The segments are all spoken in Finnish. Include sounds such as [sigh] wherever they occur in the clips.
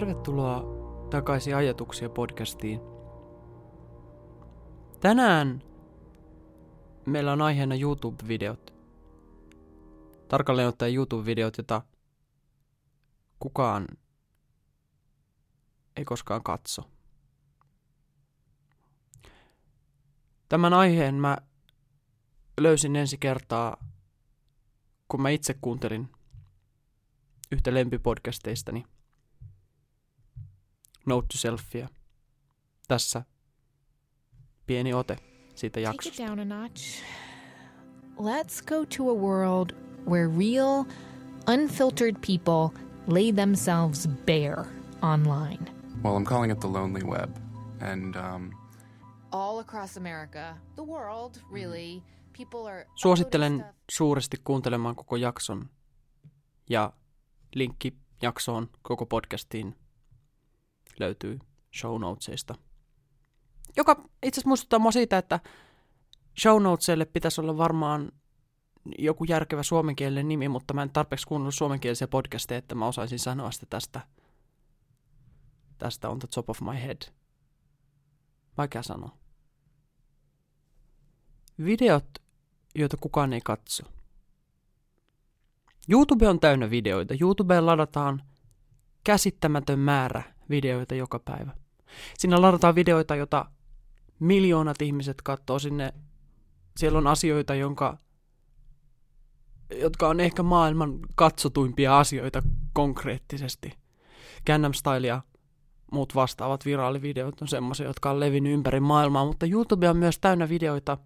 Tervetuloa takaisin ajatuksia podcastiin. Tänään meillä on aiheena YouTube-videot. Tarkalleen ottaen YouTube-videot, jota kukaan ei koskaan katso. Tämän aiheen mä löysin ensi kertaa, kun mä itse kuuntelin yhtä lempipodcasteistani – Note to Selfia. Tässä pieni ote siitä jaksosta. Take it down a notch. Let's go to a world where real, unfiltered people lay themselves bare online. Well, I'm calling it the lonely web. And um, all across America, the world, really, people are Suosittelen suuresti kuuntelemaan koko jakson ja linkki jaksoon koko podcastiin löytyy show notesista. Joka itse asiassa muistuttaa mua siitä, että show notesille pitäisi olla varmaan joku järkevä suomenkielinen nimi, mutta mä en tarpeeksi kuunnellut suomenkielisiä podcasteja, että mä osaisin sanoa sitä tästä, tästä on the top of my head. Vaikea sanoa. Videot, joita kukaan ei katso. YouTube on täynnä videoita. YouTubeen ladataan käsittämätön määrä videoita joka päivä. Siinä ladataan videoita, joita miljoonat ihmiset katsoo sinne. Siellä on asioita, jonka, jotka on ehkä maailman katsotuimpia asioita konkreettisesti. Gangnam Style ja muut vastaavat viraalivideot on semmoisia, jotka on levinnyt ympäri maailmaa, mutta YouTube on myös täynnä videoita,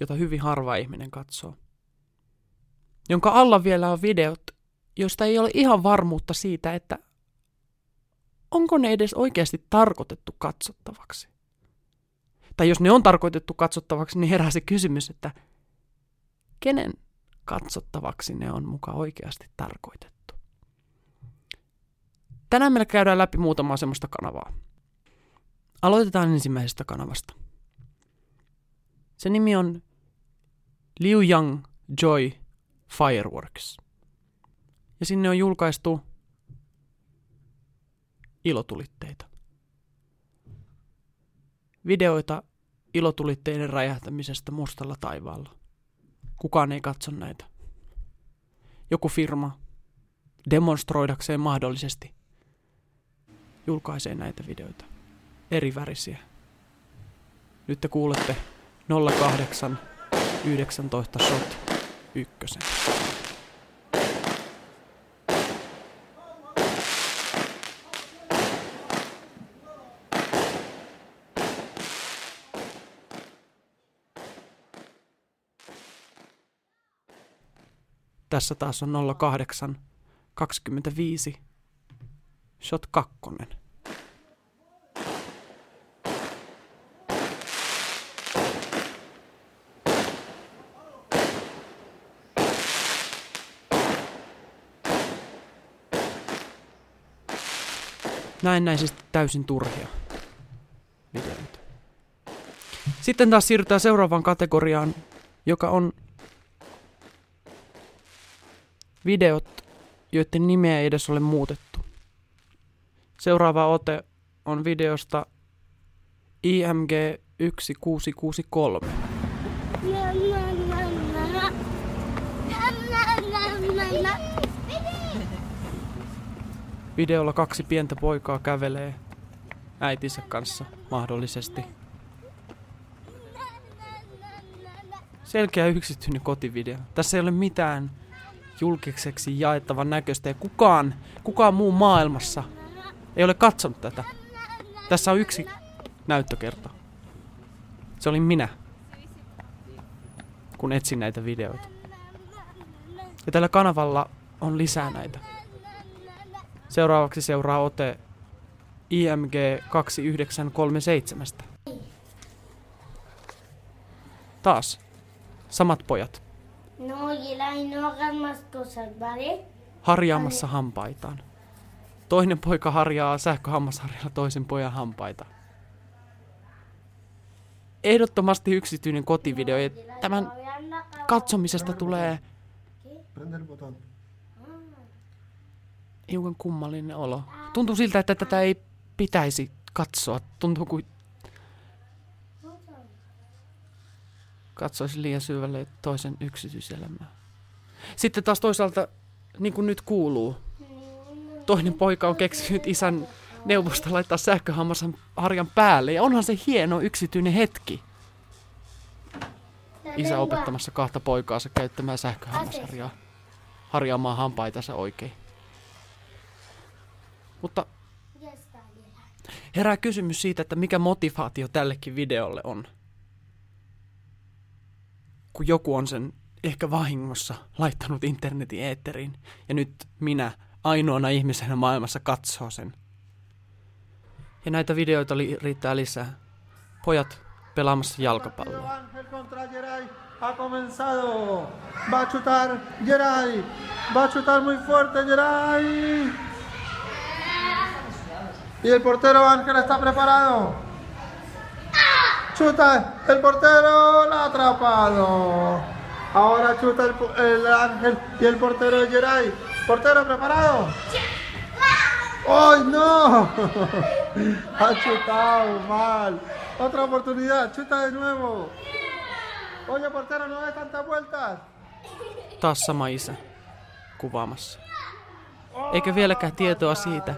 jota hyvin harva ihminen katsoo. Jonka alla vielä on videot, josta ei ole ihan varmuutta siitä, että onko ne edes oikeasti tarkoitettu katsottavaksi. Tai jos ne on tarkoitettu katsottavaksi, niin herää se kysymys, että kenen katsottavaksi ne on muka oikeasti tarkoitettu. Tänään meillä käydään läpi muutamaa semmoista kanavaa. Aloitetaan ensimmäisestä kanavasta. Se nimi on Liu Yang Joy Fireworks. Ja sinne on julkaistu ilotulitteita. Videoita ilotulitteiden räjähtämisestä mustalla taivaalla. Kukaan ei katso näitä. Joku firma demonstroidakseen mahdollisesti julkaisee näitä videoita. Eri värisiä. Nyt te kuulette 08 19 shot ykkösen. Tässä taas on 08 25 shot 2. näennäisesti täysin turhia videoita. Sitten taas siirrytään seuraavaan kategoriaan, joka on videot, joiden nimeä ei edes ole muutettu. Seuraava ote on videosta IMG 1663. Videolla kaksi pientä poikaa kävelee äitinsä kanssa mahdollisesti. Selkeä yksityinen kotivideo. Tässä ei ole mitään julkiseksi jaettavan näköistä ja kukaan, kukaan muu maailmassa ei ole katsonut tätä. Tässä on yksi näyttökerta. Se oli minä, kun etsin näitä videoita. Ja tällä kanavalla on lisää näitä. Seuraavaksi seuraa ote IMG 2937. Taas. Samat pojat. No, y no hagas más cosas, ¿vale? Harjaamassa hampaitaan. Toinen poika harjaa sähköhammasharjalla toisen pojan hampaita. Ehdottomasti yksityinen kotivideo ja tämän katsomisesta tulee hiukan kummallinen olo. Tuntuu siltä, että tätä ei pitäisi katsoa. Tuntuu kuin katsoisi liian syvälle toisen yksityiselämää. Sitten taas toisaalta, niin kuin nyt kuuluu, toinen poika on keksinyt isän neuvosta laittaa sähköhammasan harjan päälle. Ja onhan se hieno yksityinen hetki. Isä opettamassa kahta poikaansa käyttämään sähköhammasharjaa. Harjaamaan hampaitansa oikein. Mutta herää kysymys siitä, että mikä motivaatio tällekin videolle on. Kun joku on sen ehkä vahingossa laittanut internetin eetteriin ja nyt minä ainoana ihmisenä maailmassa katsoo sen. Ja näitä videoita li- riittää lisää. Pojat pelaamassa jalkapalloa. Ha comenzado. Va a chutar Geray. Va a chutar muy fuerte Geray. Y el portero Ángel está preparado. Chuta. El portero la ha atrapado. Ahora chuta el, Ángel y el portero de Geray. Portero preparado. ¡Ay, no! [laughs] ha chutado mal. Otra oportunidad. Chuta de nuevo. Oye, portero, no des tantas vueltas. Taas sama isä kuvaamassa. Eikä vieläkään tietoa siitä,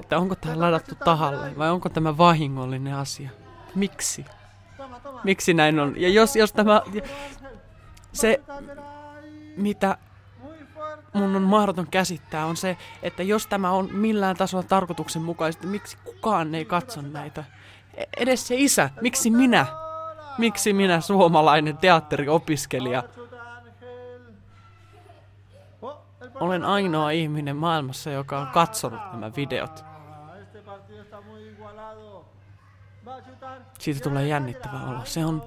että onko tämä ladattu tahalle vai onko tämä vahingollinen asia. Miksi? Miksi näin on? Ja jos, jos tämä... Se, mitä mun on mahdoton käsittää, on se, että jos tämä on millään tasolla tarkoituksenmukaista, miksi kukaan ei katso näitä? Edes se isä, miksi minä? Miksi minä, suomalainen teatteriopiskelija, olen ainoa ihminen maailmassa, joka on katsonut nämä videot? Siitä tulee jännittävä olo. Se on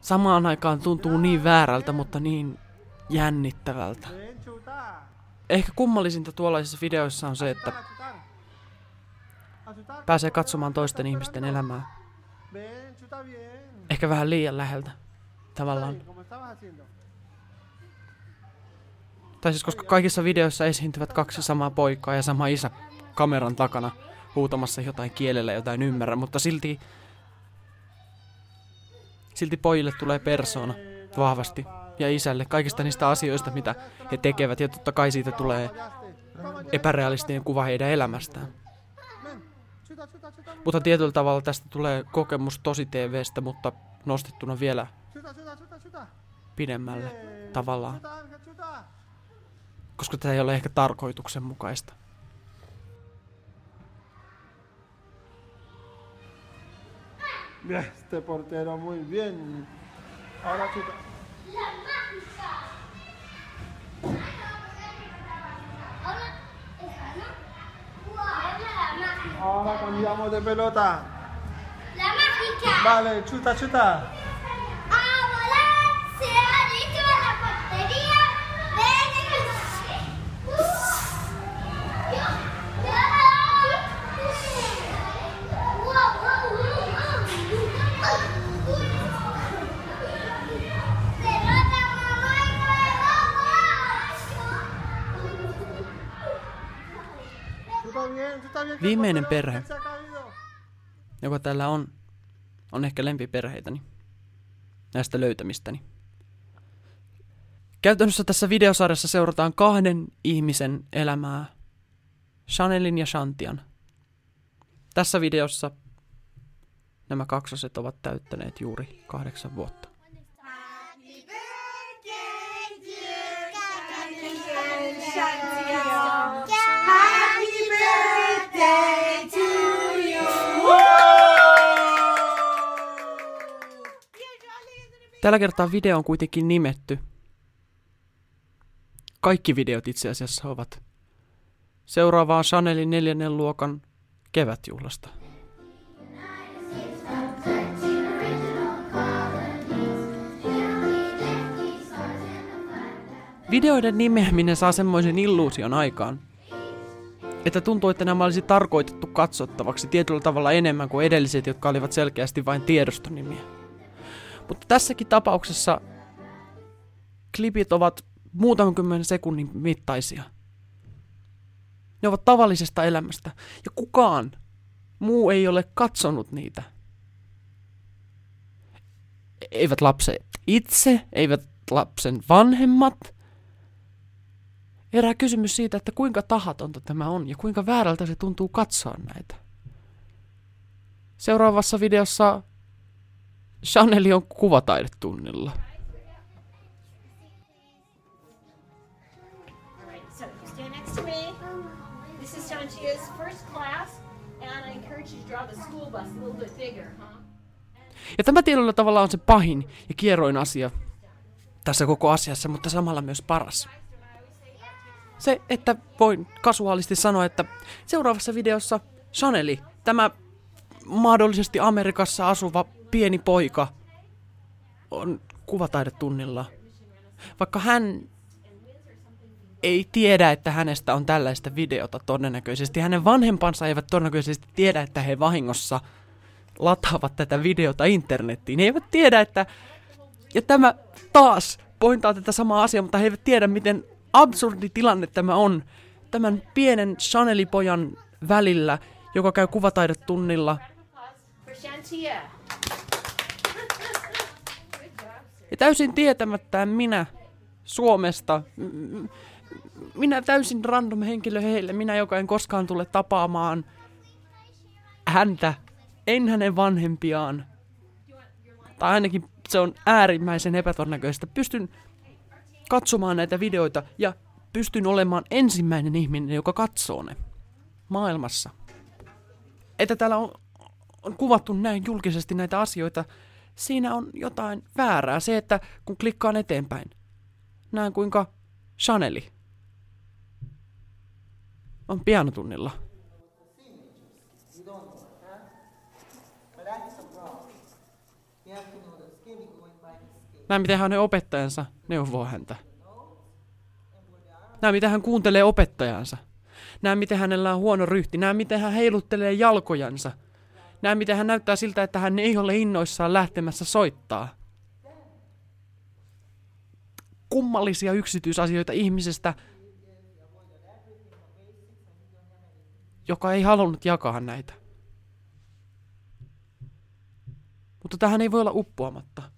samaan aikaan tuntuu niin väärältä, mutta niin jännittävältä. Ehkä kummallisinta tuollaisissa videoissa on se, että pääsee katsomaan toisten ihmisten elämää. Ehkä vähän liian läheltä. Tavallaan. Tai siis koska kaikissa videoissa esiintyvät kaksi samaa poikaa ja sama isä kameran takana huutamassa jotain kielellä, jota en ymmärrä, mutta silti silti pojille tulee persoona vahvasti ja isälle kaikista niistä asioista, mitä he tekevät ja totta kai siitä tulee epärealistinen kuva heidän elämästään. Mutta tietyllä tavalla tästä tulee kokemus tosi TVstä, mutta nostettuna vielä pidemmälle tavallaan, koska tämä ei ole ehkä tarkoituksenmukaista. Este portero muy bien. Ahora chuta. Ahora cambiamos de pelota. La mágica. Vale, chuta, chuta. Viimeinen perhe. joka täällä on, on ehkä lempiperheitäni näistä löytämistäni. Käytännössä tässä videosarjassa seurataan kahden ihmisen elämää, Chanelin ja Shantian. Tässä videossa nämä kaksoset ovat täyttäneet juuri kahdeksan vuotta. Tällä kertaa video on kuitenkin nimetty. Kaikki videot itse asiassa ovat seuraavaan Chanelin neljännen luokan kevätjuhlasta. Videoiden nimeäminen saa semmoisen illuusion aikaan, että tuntuu, että nämä olisi tarkoitettu katsottavaksi tietyllä tavalla enemmän kuin edelliset, jotka olivat selkeästi vain tiedostonimiä. Mutta tässäkin tapauksessa klipit ovat muutaman kymmenen sekunnin mittaisia. Ne ovat tavallisesta elämästä. Ja kukaan muu ei ole katsonut niitä. Eivät lapset itse, eivät lapsen vanhemmat. Erää kysymys siitä, että kuinka tahatonta tämä on ja kuinka väärältä se tuntuu katsoa näitä. Seuraavassa videossa Chaneli on kuvataidetunnilla. Ja tämä tietyllä tavalla on se pahin ja kierroin asia tässä koko asiassa, mutta samalla myös paras. Se, että voin kasuaalisti sanoa, että seuraavassa videossa Chaneli, tämä mahdollisesti Amerikassa asuva pieni poika, on kuvataidetunnilla. Vaikka hän ei tiedä, että hänestä on tällaista videota todennäköisesti. Hänen vanhempansa eivät todennäköisesti tiedä, että he vahingossa lataavat tätä videota internettiin. He eivät tiedä, että... Ja tämä taas pointaa tätä samaa asiaa, mutta he eivät tiedä, miten absurdi tilanne tämä on tämän pienen Chanelipojan välillä, joka käy kuvataidetunnilla. Ja täysin tietämättään minä Suomesta, minä täysin random henkilö heille, minä joka en koskaan tule tapaamaan häntä, en hänen vanhempiaan. Tai ainakin se on äärimmäisen epätodennäköistä. Pystyn katsomaan näitä videoita ja pystyn olemaan ensimmäinen ihminen, joka katsoo ne maailmassa. Että täällä on, on kuvattu näin julkisesti näitä asioita, siinä on jotain väärää. Se, että kun klikkaan eteenpäin, näen kuinka Chaneli on pianotunnilla. Näin miten hänen opettajansa neuvoo häntä. Näin miten hän kuuntelee opettajansa. Näin miten hänellä on huono ryhti. Näin miten hän heiluttelee jalkojansa. Näin miten hän näyttää siltä, että hän ei ole innoissaan lähtemässä soittaa. Kummallisia yksityisasioita ihmisestä, joka ei halunnut jakaa näitä. Mutta tähän ei voi olla uppoamatta.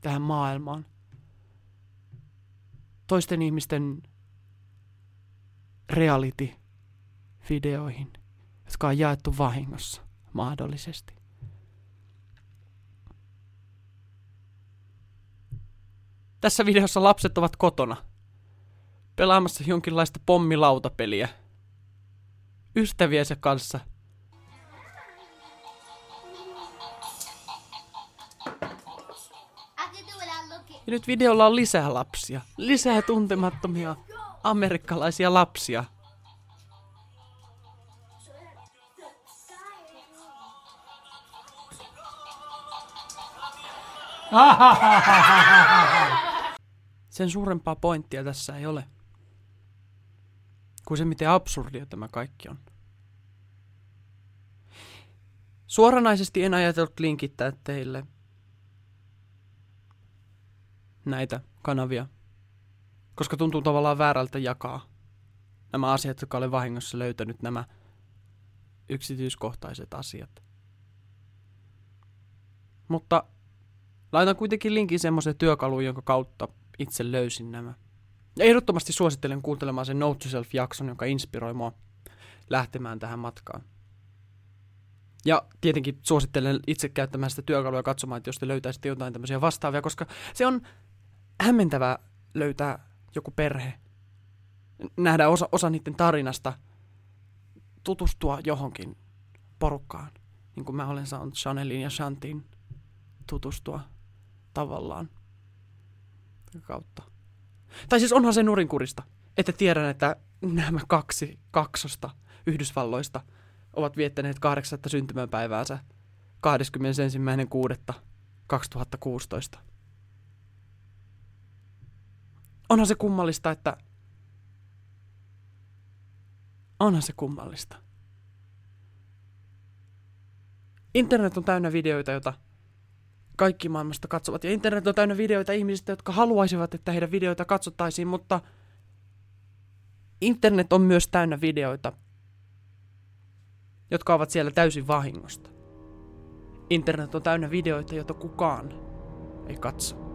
Tähän maailmaan. Toisten ihmisten reality-videoihin, jotka on jaettu vahingossa mahdollisesti. Tässä videossa lapset ovat kotona pelaamassa jonkinlaista pommilautapeliä ystäviensä kanssa. Ja nyt videolla on lisää lapsia. Lisää tuntemattomia amerikkalaisia lapsia. Sen suurempaa pointtia tässä ei ole. Kuin se, miten absurdia tämä kaikki on. Suoranaisesti en ajatellut linkittää teille näitä kanavia, koska tuntuu tavallaan väärältä jakaa nämä asiat, jotka olen vahingossa löytänyt, nämä yksityiskohtaiset asiat. Mutta laitan kuitenkin linkin semmoiseen työkaluun, jonka kautta itse löysin nämä. Ja ehdottomasti suosittelen kuuntelemaan sen Note Self-jakson, joka inspiroi mua lähtemään tähän matkaan. Ja tietenkin suosittelen itse käyttämään sitä työkalua ja katsomaan, että jos te löytäisitte jotain tämmöisiä vastaavia, koska se on hämmentävää löytää joku perhe, nähdä osa, osa niiden tarinasta, tutustua johonkin porukkaan, niin kuin mä olen saanut Chanelin ja Shantin tutustua tavallaan kautta. Tai siis onhan se nurinkurista, että tiedän, että nämä kaksi kaksosta Yhdysvalloista ovat viettäneet kahdeksatta syntymäpäiväänsä 21.6.2016. Onhan se kummallista, että... Onhan se kummallista. Internet on täynnä videoita, joita kaikki maailmasta katsovat. Ja internet on täynnä videoita ihmisistä, jotka haluaisivat, että heidän videoita katsottaisiin, mutta internet on myös täynnä videoita, jotka ovat siellä täysin vahingosta. Internet on täynnä videoita, joita kukaan ei katso.